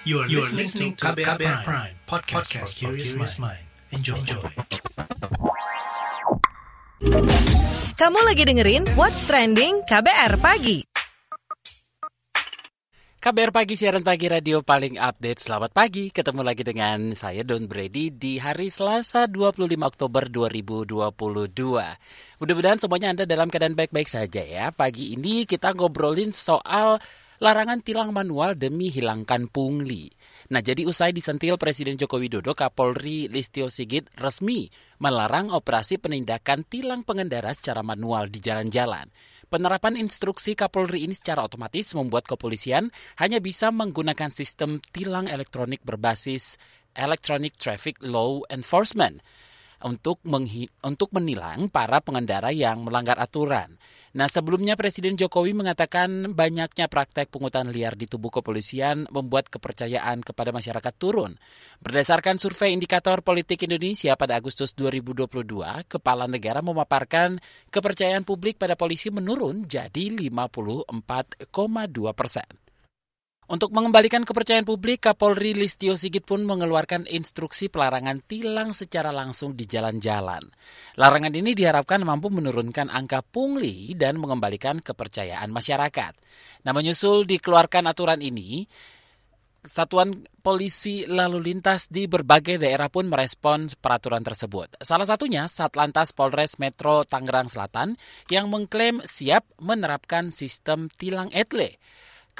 You are, you are listening to KBR, KBR Prime, Prime podcast, podcast for curious mind. Enjoy. Enjoy. Kamu lagi dengerin What's Trending KBR Pagi. KBR Pagi, siaran pagi radio paling update. Selamat pagi, ketemu lagi dengan saya Don Brady di hari Selasa 25 Oktober 2022. Mudah-mudahan semuanya Anda dalam keadaan baik-baik saja ya. Pagi ini kita ngobrolin soal larangan tilang manual demi hilangkan pungli. Nah, jadi usai disentil Presiden Joko Widodo, Kapolri Listio Sigit resmi melarang operasi penindakan tilang pengendara secara manual di jalan-jalan. Penerapan instruksi Kapolri ini secara otomatis membuat kepolisian hanya bisa menggunakan sistem tilang elektronik berbasis Electronic Traffic Law Enforcement untuk untuk menilang para pengendara yang melanggar aturan. Nah, sebelumnya Presiden Jokowi mengatakan banyaknya praktek pungutan liar di tubuh kepolisian membuat kepercayaan kepada masyarakat turun. Berdasarkan survei indikator politik Indonesia pada Agustus 2022, kepala negara memaparkan kepercayaan publik pada polisi menurun jadi 54,2 persen. Untuk mengembalikan kepercayaan publik, Kapolri Listio Sigit pun mengeluarkan instruksi pelarangan tilang secara langsung di jalan-jalan. Larangan ini diharapkan mampu menurunkan angka pungli dan mengembalikan kepercayaan masyarakat. Nah, menyusul dikeluarkan aturan ini, Satuan Polisi Lalu Lintas di berbagai daerah pun merespon peraturan tersebut. Salah satunya Satlantas Polres Metro Tangerang Selatan yang mengklaim siap menerapkan sistem tilang etle.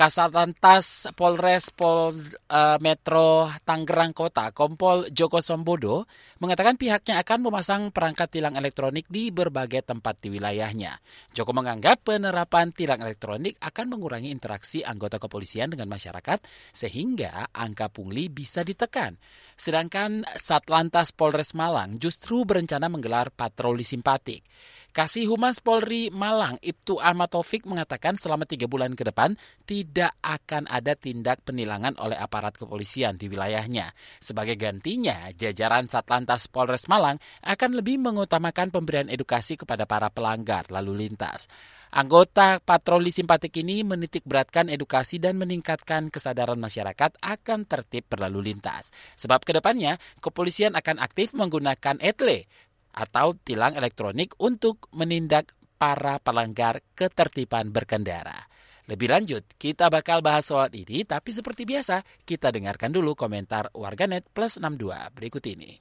Kasatlantas Polres Pol uh, Metro Tangerang Kota, Kompol Joko Sombodo, mengatakan pihaknya akan memasang perangkat tilang elektronik di berbagai tempat di wilayahnya. Joko menganggap penerapan tilang elektronik akan mengurangi interaksi anggota kepolisian dengan masyarakat sehingga angka pungli bisa ditekan. Sedangkan Satlantas Polres Malang justru berencana menggelar patroli simpatik. Kasih Humas Polri Malang, Ibtu Ahmad Taufik mengatakan selama tiga bulan ke depan tidak akan ada tindak penilangan oleh aparat kepolisian di wilayahnya. Sebagai gantinya, jajaran Satlantas Polres Malang akan lebih mengutamakan pemberian edukasi kepada para pelanggar lalu lintas. Anggota patroli simpatik ini menitik beratkan edukasi dan meningkatkan kesadaran masyarakat akan tertib berlalu lintas. Sebab ke depannya, kepolisian akan aktif menggunakan etle atau tilang elektronik untuk menindak para pelanggar ketertiban berkendara. Lebih lanjut, kita bakal bahas soal ini, tapi seperti biasa, kita dengarkan dulu komentar warganet plus 62 berikut ini.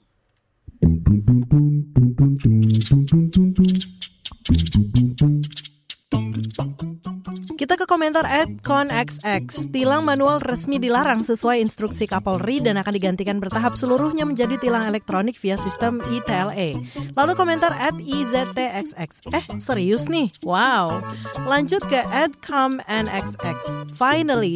Komentar at ConXX. Tilang manual resmi dilarang sesuai instruksi Kapolri dan akan digantikan bertahap seluruhnya menjadi tilang elektronik via sistem ITLE. Lalu komentar at IZTXX. Eh, serius nih? Wow. Lanjut ke at ComNXX. Finally.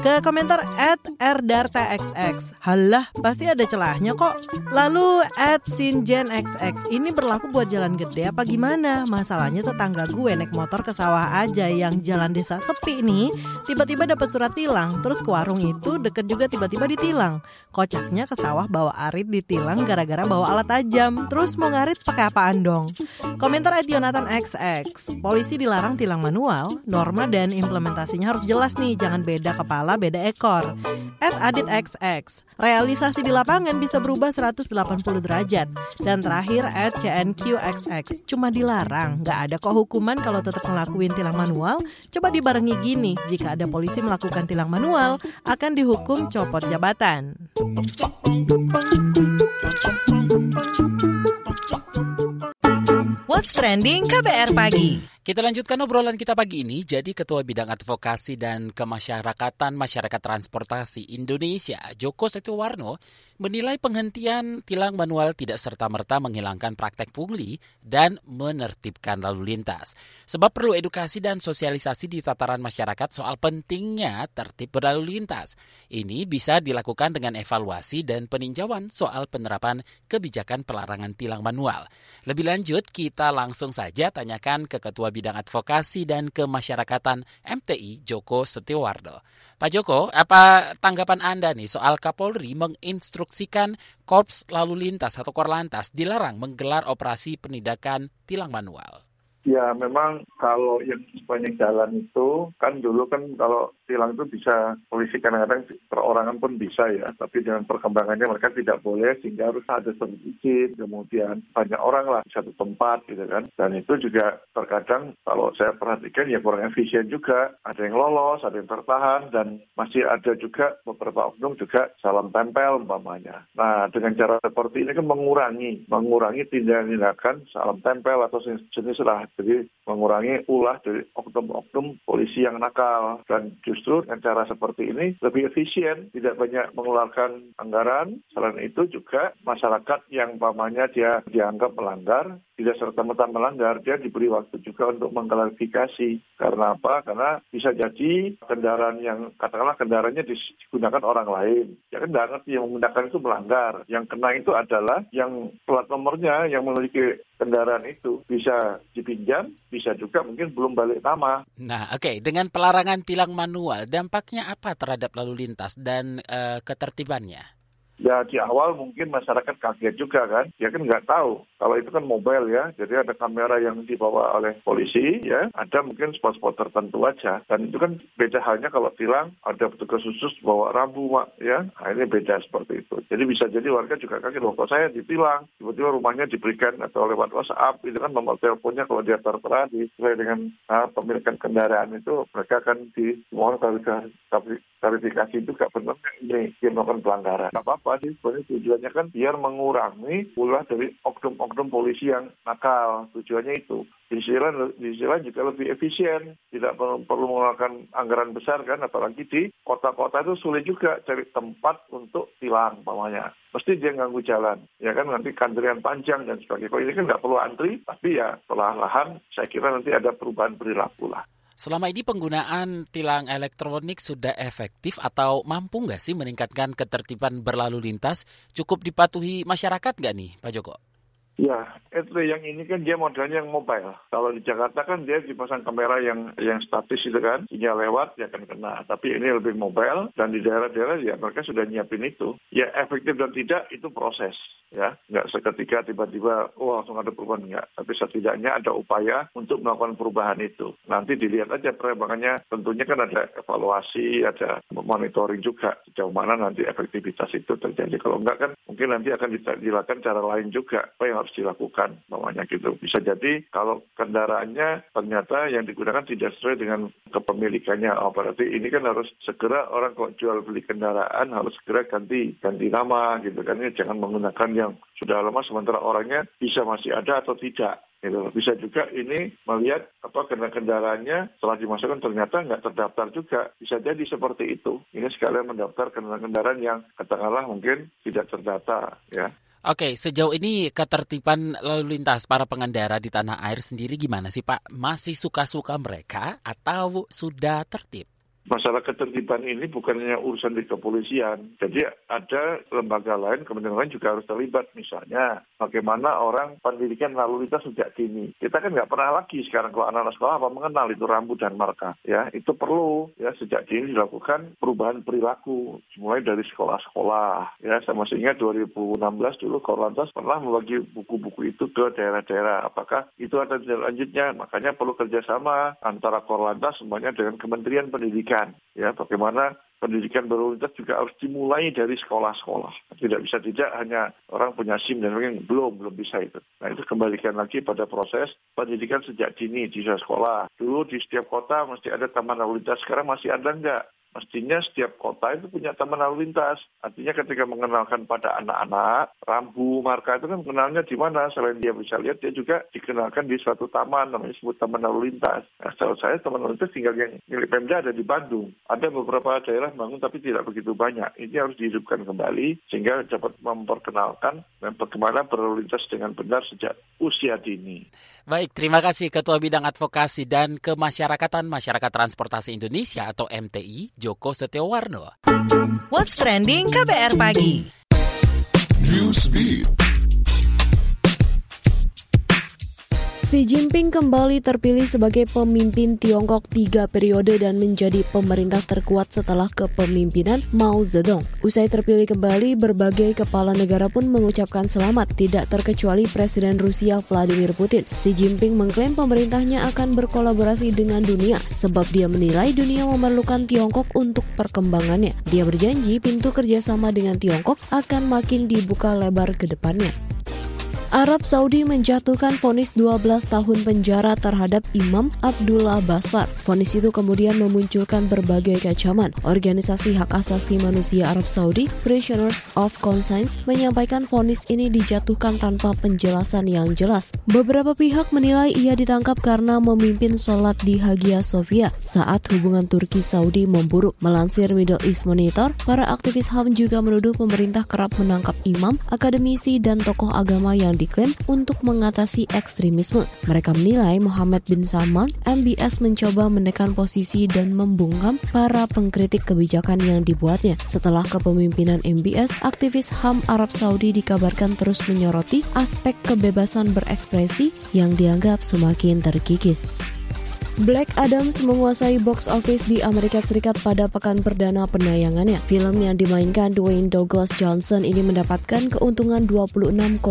Ke komentar at RDartaXX. Halah, pasti ada celahnya kok. Lalu at SinjenXX. Ini berlaku buat jalan gede apa gimana? Masalahnya tetangga gue naik motor ke sawah aja yang jalan desa sepi nih, tiba-tiba dapat surat tilang, terus ke warung itu deket juga tiba-tiba ditilang. Kocaknya ke sawah bawa arit ditilang gara-gara bawa alat tajam, terus mau ngarit pakai apaan dong? Komentar at Jonathan XX, polisi dilarang tilang manual, norma dan implementasinya harus jelas nih, jangan beda kepala, beda ekor. At Adit XX, realisasi di lapangan bisa berubah 180 derajat. Dan terakhir at CNQXX, cuma dilarang, nggak ada kok hukuman kalau tetap ngelakuin tilang manual, coba gini, jika ada polisi melakukan tilang manual, akan dihukum copot jabatan. What's Trending KBR Pagi kita lanjutkan obrolan kita pagi ini. Jadi Ketua Bidang Advokasi dan Kemasyarakatan Masyarakat Transportasi Indonesia, Joko Setiawarno, menilai penghentian tilang manual tidak serta-merta menghilangkan praktek pungli dan menertibkan lalu lintas. Sebab perlu edukasi dan sosialisasi di tataran masyarakat soal pentingnya tertib berlalu lintas. Ini bisa dilakukan dengan evaluasi dan peninjauan soal penerapan kebijakan pelarangan tilang manual. Lebih lanjut, kita langsung saja tanyakan ke Ketua Bidang Advokasi dan Kemasyarakatan MTI Joko Setiawardo. Pak Joko, apa tanggapan Anda nih soal Kapolri menginstruksikan Korps Lalu Lintas atau Korlantas dilarang menggelar operasi penindakan tilang manual? Ya memang kalau yang sepanjang jalan itu kan dulu kan kalau tilang itu bisa polisi kadang-kadang perorangan pun bisa ya, tapi dengan perkembangannya mereka tidak boleh sehingga harus ada izin, kemudian banyak orang lah di satu tempat gitu kan. Dan itu juga terkadang kalau saya perhatikan ya kurang efisien juga. Ada yang lolos, ada yang tertahan, dan masih ada juga beberapa oknum juga salam tempel umpamanya. Nah dengan cara seperti ini kan mengurangi, mengurangi tindakan-tindakan salam tempel atau jenis lah. Jadi mengurangi ulah dari oknum-oknum polisi yang nakal. Dan justru dengan cara seperti ini lebih efisien, tidak banyak mengeluarkan anggaran. Selain itu juga masyarakat yang pamannya dia dianggap melanggar, tidak serta-merta melanggar, dia diberi waktu juga untuk mengklarifikasi. Karena apa? Karena bisa jadi kendaraan yang katakanlah kendaraannya digunakan orang lain. Ya kan nggak ngerti yang menggunakan itu melanggar. Yang kena itu adalah yang plat nomornya yang memiliki kendaraan itu bisa dipinjam, bisa juga mungkin belum balik nama. Nah, oke, okay. dengan pelarangan tilang manual, dampaknya apa terhadap lalu lintas dan uh, ketertibannya? Ya di awal mungkin masyarakat kaget juga kan, ya kan nggak tahu. Kalau itu kan mobile ya, jadi ada kamera yang dibawa oleh polisi ya, ada mungkin spot-spot tertentu aja. Dan itu kan beda halnya kalau tilang ada petugas khusus bawa rambu ya, nah, ini beda seperti itu. Jadi bisa jadi warga juga kaget, loh kok saya ditilang, tiba-tiba rumahnya diberikan atau lewat WhatsApp, itu kan nomor teleponnya kalau dia tertera sesuai dengan nah, pemilikan kendaraan itu mereka akan dimohon klarifikasi itu gak benar ini dia melakukan pelanggaran. Gak apa-apa apa sih sebenarnya tujuannya kan biar mengurangi ulah dari oknum-oknum polisi yang nakal. Tujuannya itu. Di sisi lain, di sisi lain juga lebih efisien. Tidak perlu, perlu mengeluarkan anggaran besar kan apalagi di kota-kota itu sulit juga cari tempat untuk tilang pamannya mesti dia ganggu jalan. Ya kan nanti kantrian panjang dan sebagainya. Kalau ini kan nggak perlu antri tapi ya perlahan-lahan saya kira nanti ada perubahan perilaku lah Selama ini penggunaan tilang elektronik sudah efektif atau mampu nggak sih meningkatkan ketertiban berlalu lintas? Cukup dipatuhi masyarakat nggak nih Pak Joko? Ya, itu yang ini kan dia modelnya yang mobile. Kalau di Jakarta kan dia dipasang kamera yang yang statis itu kan, sinyal lewat ya akan kena. Tapi ini lebih mobile dan di daerah-daerah ya mereka sudah nyiapin itu. Ya efektif dan tidak itu proses ya, nggak seketika tiba-tiba oh langsung ada perubahan nggak. Tapi setidaknya ada upaya untuk melakukan perubahan itu. Nanti dilihat aja perkembangannya. Tentunya kan ada evaluasi, ada monitoring juga sejauh mana nanti efektivitas itu terjadi. Kalau enggak kan mungkin nanti akan dilakukan cara lain juga. Apa yang harus dilakukan namanya gitu. Bisa jadi kalau kendaraannya ternyata yang digunakan tidak sesuai dengan kepemilikannya. Oh, berarti ini kan harus segera orang kalau jual beli kendaraan harus segera ganti ganti nama gitu kan. Ini jangan menggunakan yang sudah lama sementara orangnya bisa masih ada atau tidak. Gitu. Bisa juga ini melihat apa kendaraan-kendaraannya setelah dimasukkan ternyata nggak terdaftar juga. Bisa jadi seperti itu. Ini sekalian mendaftar kendaraan-kendaraan yang katakanlah mungkin tidak terdata ya. Oke, sejauh ini ketertiban lalu lintas para pengendara di tanah air sendiri gimana sih Pak? Masih suka-suka mereka atau sudah tertib? Masalah ketertiban ini bukan hanya urusan di kepolisian. Jadi ada lembaga lain, kementerian lain juga harus terlibat. Misalnya bagaimana orang pendidikan lalu lintas sejak dini. Kita kan nggak pernah lagi sekarang kalau anak-anak sekolah apa mengenal itu rambut dan marka. Ya itu perlu ya sejak dini dilakukan perubahan perilaku. Mulai dari sekolah-sekolah. Ya saya masih ingat 2016 dulu Korlantas pernah membagi buku-buku itu ke daerah-daerah. Apakah itu ada lanjutnya? Makanya perlu kerjasama antara Korlantas semuanya dengan Kementerian Pendidikan pendidikan. Ya, bagaimana pendidikan berlintas juga harus dimulai dari sekolah-sekolah. Tidak bisa tidak hanya orang punya SIM dan mungkin belum, belum bisa itu. Nah itu kembalikan lagi pada proses pendidikan sejak dini di sekolah. Dulu di setiap kota mesti ada taman lalu lintas, sekarang masih ada enggak? Mestinya setiap kota itu punya taman lalu lintas. Artinya ketika mengenalkan pada anak-anak, rambu, marka itu kan mengenalnya di mana. Selain dia bisa lihat, dia juga dikenalkan di suatu taman, namanya disebut taman lalu lintas. Nah, setahu saya taman lalu lintas tinggal yang milik Pemda ada di Bandung. Ada beberapa daerah bangun tapi tidak begitu banyak. Ini harus dihidupkan kembali sehingga dapat memperkenalkan dan bagaimana berlalu lintas dengan benar sejak usia dini. Baik, terima kasih Ketua Bidang Advokasi dan Kemasyarakatan Masyarakat Transportasi Indonesia atau MTI, Joko Setiawarno. What's Trending KBR Pagi Xi Jinping kembali terpilih sebagai pemimpin Tiongkok tiga periode dan menjadi pemerintah terkuat setelah kepemimpinan Mao Zedong. Usai terpilih kembali, berbagai kepala negara pun mengucapkan selamat, tidak terkecuali Presiden Rusia Vladimir Putin. Xi Jinping mengklaim pemerintahnya akan berkolaborasi dengan dunia, sebab dia menilai dunia memerlukan Tiongkok untuk perkembangannya. Dia berjanji pintu kerjasama dengan Tiongkok akan makin dibuka lebar ke depannya. Arab Saudi menjatuhkan vonis 12 tahun penjara terhadap Imam Abdullah Basfar. Vonis itu kemudian memunculkan berbagai kecaman. Organisasi hak asasi manusia Arab Saudi, Prisoners of Conscience, menyampaikan vonis ini dijatuhkan tanpa penjelasan yang jelas. Beberapa pihak menilai ia ditangkap karena memimpin sholat di Hagia Sophia saat hubungan Turki-Saudi memburuk. Melansir Middle East Monitor, para aktivis HAM juga menuduh pemerintah kerap menangkap imam, akademisi, dan tokoh agama yang diklaim untuk mengatasi ekstremisme. Mereka menilai Muhammad bin Salman, MBS mencoba menekan posisi dan membungkam para pengkritik kebijakan yang dibuatnya. Setelah kepemimpinan MBS, aktivis HAM Arab Saudi dikabarkan terus menyoroti aspek kebebasan berekspresi yang dianggap semakin terkikis. Black Adams menguasai box office di Amerika Serikat pada pekan perdana penayangannya. Film yang dimainkan Dwayne Douglas Johnson ini mendapatkan keuntungan 26,8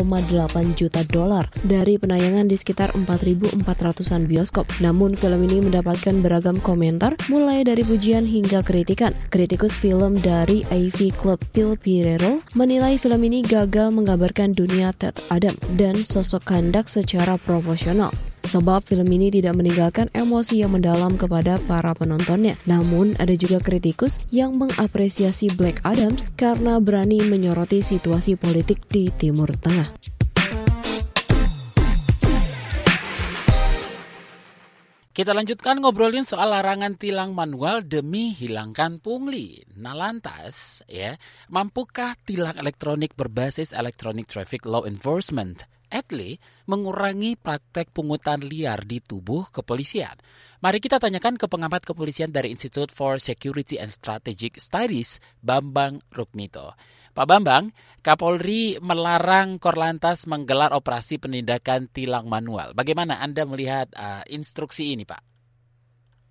juta dolar dari penayangan di sekitar 4.400-an bioskop. Namun film ini mendapatkan beragam komentar mulai dari pujian hingga kritikan. Kritikus film dari AV Club Phil Pirero menilai film ini gagal menggambarkan dunia Ted Adam dan sosok kandak secara profesional sebab film ini tidak meninggalkan emosi yang mendalam kepada para penontonnya. Namun, ada juga kritikus yang mengapresiasi Black Adams karena berani menyoroti situasi politik di Timur Tengah. Kita lanjutkan ngobrolin soal larangan tilang manual demi hilangkan pungli. Nah lantas, ya, mampukah tilang elektronik berbasis Electronic Traffic Law Enforcement Atlee mengurangi praktek pungutan liar di tubuh kepolisian. Mari kita tanyakan ke pengamat kepolisian dari Institute for Security and Strategic Studies, Bambang Rukmito. Pak Bambang, Kapolri melarang Korlantas menggelar operasi penindakan tilang manual. Bagaimana Anda melihat uh, instruksi ini, Pak?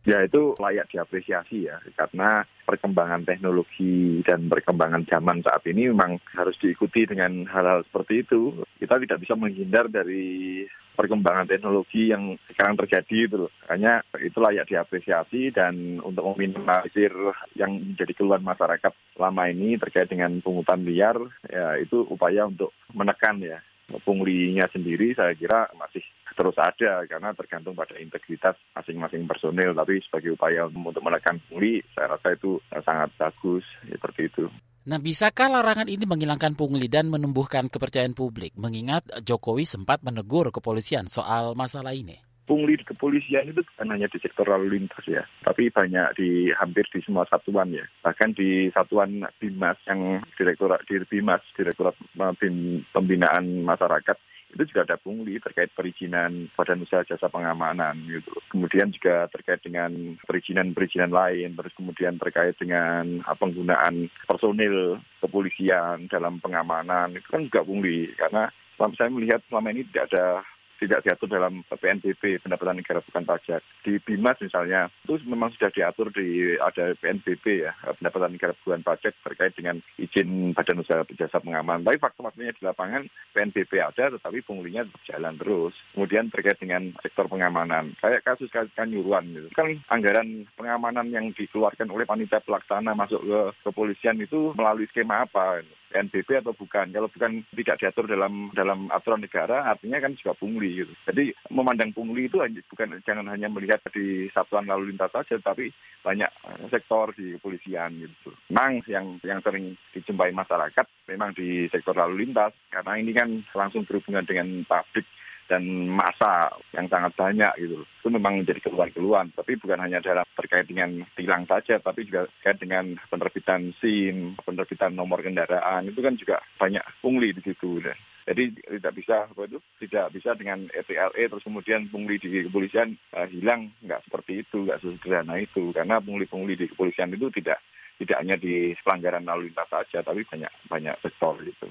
Ya itu layak diapresiasi ya, karena perkembangan teknologi dan perkembangan zaman saat ini memang harus diikuti dengan hal-hal seperti itu. Kita tidak bisa menghindar dari perkembangan teknologi yang sekarang terjadi itu. Makanya itu layak diapresiasi dan untuk meminimalisir yang menjadi keluhan masyarakat lama ini terkait dengan pungutan liar, ya itu upaya untuk menekan ya punglinya sendiri saya kira masih terus ada karena tergantung pada integritas masing-masing personil tapi sebagai upaya untuk menekan pungli saya rasa itu sangat bagus seperti itu. Nah, bisakah larangan ini menghilangkan pungli dan menumbuhkan kepercayaan publik? Mengingat Jokowi sempat menegur kepolisian soal masalah ini pungli di kepolisian itu bukan hanya di sektor lalu lintas ya, tapi banyak di hampir di semua satuan ya. Bahkan di satuan Bimas yang direktorat di Bimas, direktorat Bim, pembinaan masyarakat itu juga ada pungli terkait perizinan badan usaha jasa pengamanan gitu. Kemudian juga terkait dengan perizinan-perizinan lain, terus kemudian terkait dengan penggunaan personil kepolisian dalam pengamanan itu kan juga pungli karena saya melihat selama ini tidak ada tidak diatur dalam PNBP pendapatan negara bukan pajak. Di Bimas misalnya itu memang sudah diatur di ada PNBP ya pendapatan negara bukan pajak terkait dengan izin badan usaha jasa pengaman. Tapi fakta-faktanya di lapangan PNBP ada tetapi punglinya tetap jalan terus. Kemudian terkait dengan sektor pengamanan kayak kasus kasus kanyuruan gitu. Kan anggaran pengamanan yang dikeluarkan oleh panitia pelaksana masuk ke kepolisian itu melalui skema apa? PNBP atau bukan. Kalau bukan tidak diatur dalam dalam aturan negara artinya kan juga pungli pungli gitu. Jadi memandang pungli itu bukan jangan hanya melihat di satuan lalu lintas saja, tapi banyak eh, sektor di kepolisian gitu. Memang yang yang sering dijumpai masyarakat memang di sektor lalu lintas karena ini kan langsung berhubungan dengan publik dan masa yang sangat banyak gitu. Itu memang menjadi keluhan-keluhan. Tapi bukan hanya dalam terkait dengan tilang saja, tapi juga terkait dengan penerbitan SIM, penerbitan nomor kendaraan. Itu kan juga banyak pungli di situ. Jadi tidak bisa apa itu tidak bisa dengan ETLE terus kemudian pungli di kepolisian uh, hilang nggak seperti itu nggak sesederhana itu karena pungli-pungli di kepolisian itu tidak tidak hanya di pelanggaran lalu lintas saja tapi banyak banyak sektor itu.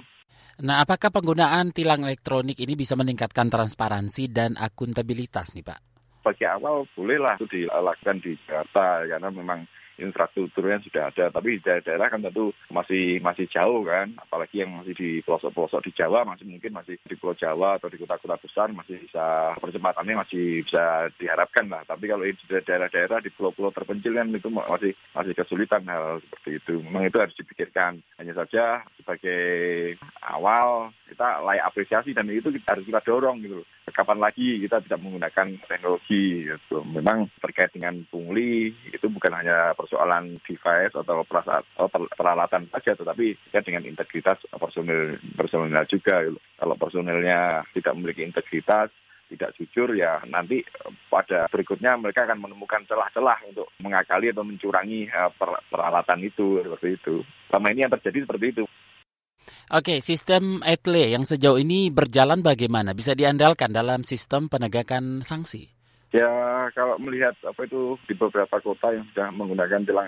Nah, apakah penggunaan tilang elektronik ini bisa meningkatkan transparansi dan akuntabilitas nih Pak? Bagi awal bolehlah itu dilakukan di Jakarta karena memang infrastrukturnya sudah ada. Tapi di daerah-daerah kan tentu masih masih jauh kan, apalagi yang masih di pelosok-pelosok di Jawa, masih mungkin masih di Pulau Jawa atau di kota-kota besar masih bisa percepatannya masih bisa diharapkan lah. Tapi kalau di daerah-daerah di pulau-pulau terpencil kan itu masih masih kesulitan hal seperti itu. Memang itu harus dipikirkan. Hanya saja sebagai awal kita layak apresiasi dan itu kita harus kita dorong gitu Kapan lagi kita tidak menggunakan teknologi gitu. Memang terkait dengan pungli itu bukan hanya persoalan device atau peralatan saja, tetapi ya dengan integritas personil personilnya juga. Kalau personilnya tidak memiliki integritas, tidak jujur ya nanti pada berikutnya mereka akan menemukan celah-celah untuk mengakali atau mencurangi uh, peralatan itu seperti itu. Selama ini yang terjadi seperti itu. Oke, sistem etle yang sejauh ini berjalan bagaimana? Bisa diandalkan dalam sistem penegakan sanksi? Ya kalau melihat apa itu di beberapa kota yang sudah menggunakan tilang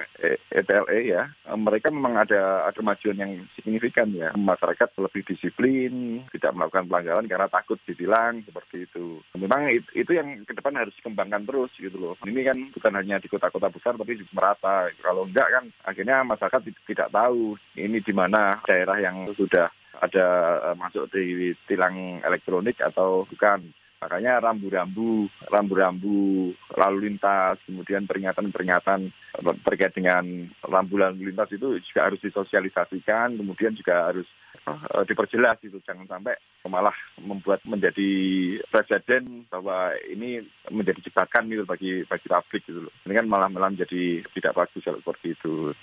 ETLE e ya, mereka memang ada ada kemajuan yang signifikan ya. Masyarakat lebih disiplin, tidak melakukan pelanggaran karena takut ditilang seperti itu. Memang itu yang ke depan harus dikembangkan terus gitu loh. Ini kan bukan hanya di kota-kota besar tapi merata. Kalau enggak kan akhirnya masyarakat tidak tahu ini di mana daerah yang sudah ada eh, masuk di tilang elektronik atau bukan. Makanya rambu-rambu, rambu-rambu lalu lintas, kemudian peringatan-peringatan terkait dengan rambu lalu lintas itu juga harus disosialisasikan, kemudian juga harus uh, diperjelas itu jangan sampai malah membuat menjadi presiden bahwa ini menjadi jebakan gitu bagi bagi publik gitu loh. Ini kan malah malah menjadi tidak bagus kalau seperti itu.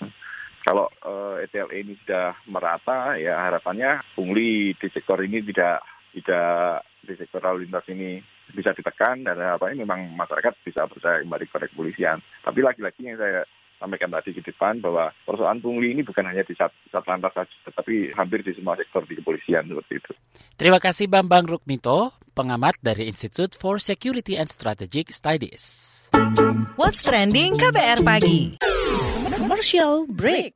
Kalau uh, eh, ETL ini sudah merata, ya harapannya pungli di sektor ini tidak tidak di sektor lalu lintas ini bisa ditekan dan apa ini memang masyarakat bisa percaya kembali kepada kepolisian. Tapi lagi-lagi yang saya sampaikan tadi di depan bahwa persoalan pungli ini bukan hanya di satu lantas saja, tetapi hampir di semua sektor di kepolisian seperti itu. Terima kasih Bambang Rukmito, pengamat dari Institute for Security and Strategic Studies. What's trending KBR pagi? Commercial break.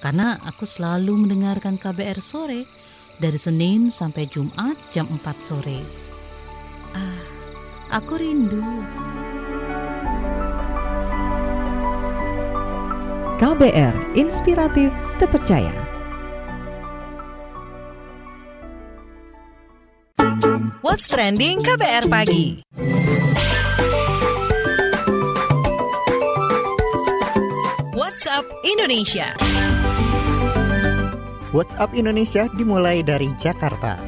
karena aku selalu mendengarkan KBR sore dari Senin sampai Jumat jam 4 sore. Ah, aku rindu. KBR Inspiratif Terpercaya. What's trending KBR pagi? WhatsApp Indonesia. WhatsApp Indonesia dimulai dari Jakarta.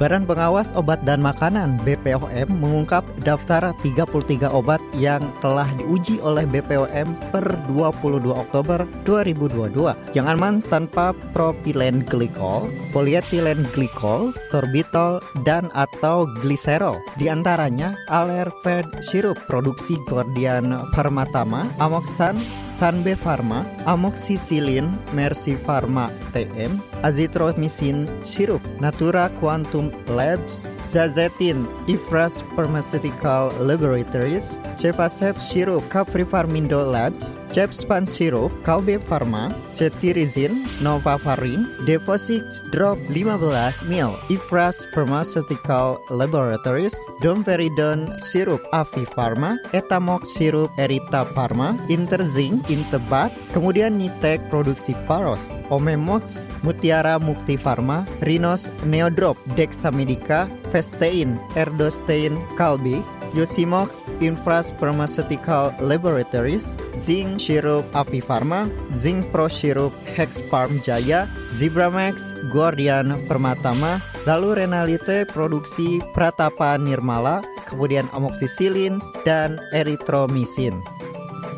Badan Pengawas Obat dan Makanan BPOM mengungkap daftar 33 obat yang telah diuji oleh BPOM per 22 Oktober 2022 yang aman tanpa propilen glikol, polietilen glikol, sorbitol, dan atau gliserol. Di antaranya Alerfed sirup produksi Gordian Permatama, Amoxan, Sanbe Pharma, Amoxicillin, Mercy Pharma TM, Azithromycin Sirup, Natura Quantum Labs, Zazetin, Ifras Pharmaceutical Laboratories, Cepasep Sirup, Capri Farmindo Labs, Cepspan Sirup, Kalbe Pharma, Cetirizin, Nova Farin, Deposix Drop 15 ml, Ifras Pharmaceutical Laboratories, Domperidone Sirup, Avi Pharma, Etamox Sirup, Erita Pharma, Interzing, Intebat, kemudian Nitek Produksi Paros, Omemox, Mutiara Mukti Pharma, Rinos Neodrop, Dexamedica, Festein, Erdostein, Kalbi, Yosimox, Infras Pharmaceutical Laboratories, Zinc Syrup Pharma, Zinc Pro Syrup Hexparm Jaya, Zibramax, Guardian Permatama, lalu Renalite Produksi Pratapa Nirmala, kemudian Amoxicillin, dan Erythromycin.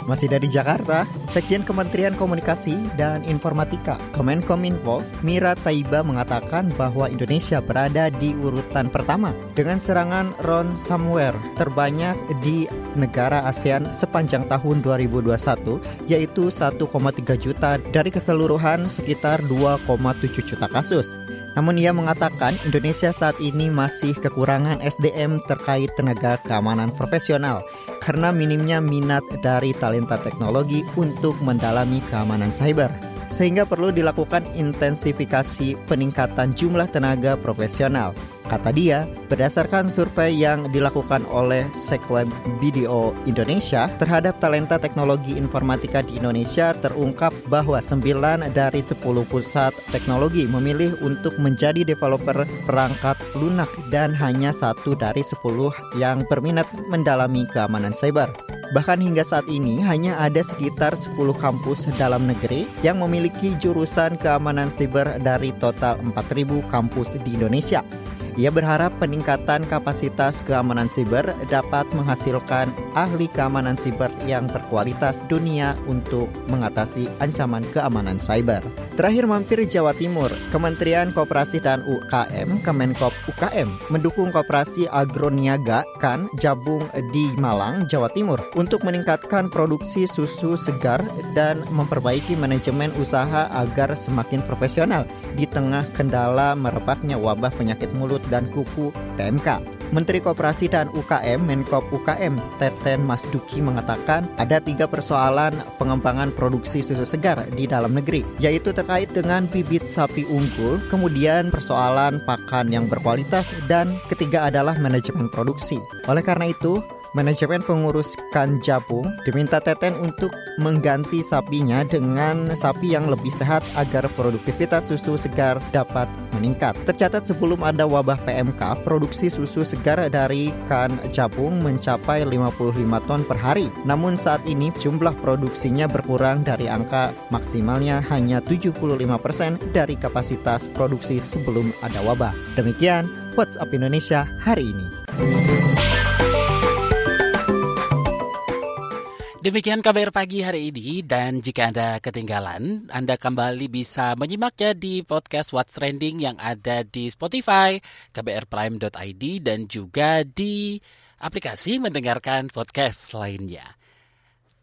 Masih dari Jakarta, Sekjen Kementerian Komunikasi dan Informatika Kemenkominfo, Mira Taiba mengatakan bahwa Indonesia berada di urutan pertama dengan serangan ransomware terbanyak di negara ASEAN sepanjang tahun 2021 yaitu 1,3 juta dari keseluruhan sekitar 2,7 juta kasus. Namun ia mengatakan Indonesia saat ini masih kekurangan SDM terkait tenaga keamanan profesional karena minimnya minat dari talenta teknologi untuk mendalami keamanan cyber. Sehingga perlu dilakukan intensifikasi peningkatan jumlah tenaga profesional. Kata dia, berdasarkan survei yang dilakukan oleh Seklab BDO Indonesia terhadap talenta teknologi informatika di Indonesia terungkap bahwa 9 dari 10 pusat teknologi memilih untuk menjadi developer perangkat lunak dan hanya satu dari 10 yang berminat mendalami keamanan cyber. Bahkan hingga saat ini hanya ada sekitar 10 kampus dalam negeri yang memiliki jurusan keamanan siber dari total 4.000 kampus di Indonesia. Ia berharap peningkatan kapasitas keamanan siber dapat menghasilkan ahli keamanan siber yang berkualitas dunia untuk mengatasi ancaman keamanan cyber. Terakhir mampir Jawa Timur, Kementerian Koperasi dan UKM, Kemenkop UKM, mendukung koperasi agroniaga kan Jabung di Malang, Jawa Timur untuk meningkatkan produksi susu segar dan memperbaiki manajemen usaha agar semakin profesional di tengah kendala merebaknya wabah penyakit mulut dan kuku PMK. Menteri Koperasi dan UKM Menkop UKM Teten Mas Duki mengatakan ada tiga persoalan pengembangan produksi susu segar di dalam negeri, yaitu terkait dengan bibit sapi unggul, kemudian persoalan pakan yang berkualitas, dan ketiga adalah manajemen produksi. Oleh karena itu, manajemen pengurus Kanjapung diminta Teten untuk mengganti sapinya dengan sapi yang lebih sehat agar produktivitas susu segar dapat meningkat. Tercatat sebelum ada wabah PMK, produksi susu segar dari Kanjapung mencapai 55 ton per hari. Namun saat ini jumlah produksinya berkurang dari angka maksimalnya hanya 75% dari kapasitas produksi sebelum ada wabah. Demikian WhatsApp Indonesia hari ini. Demikian kabar pagi hari ini dan jika Anda ketinggalan, Anda kembali bisa menyimaknya di podcast What's Trending yang ada di Spotify, kbrprime.id dan juga di aplikasi mendengarkan podcast lainnya.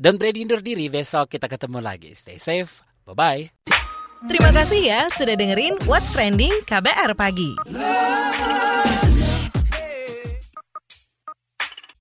Dan Brady undur diri, besok kita ketemu lagi. Stay safe, bye-bye. Terima kasih ya sudah dengerin What's Trending KBR Pagi.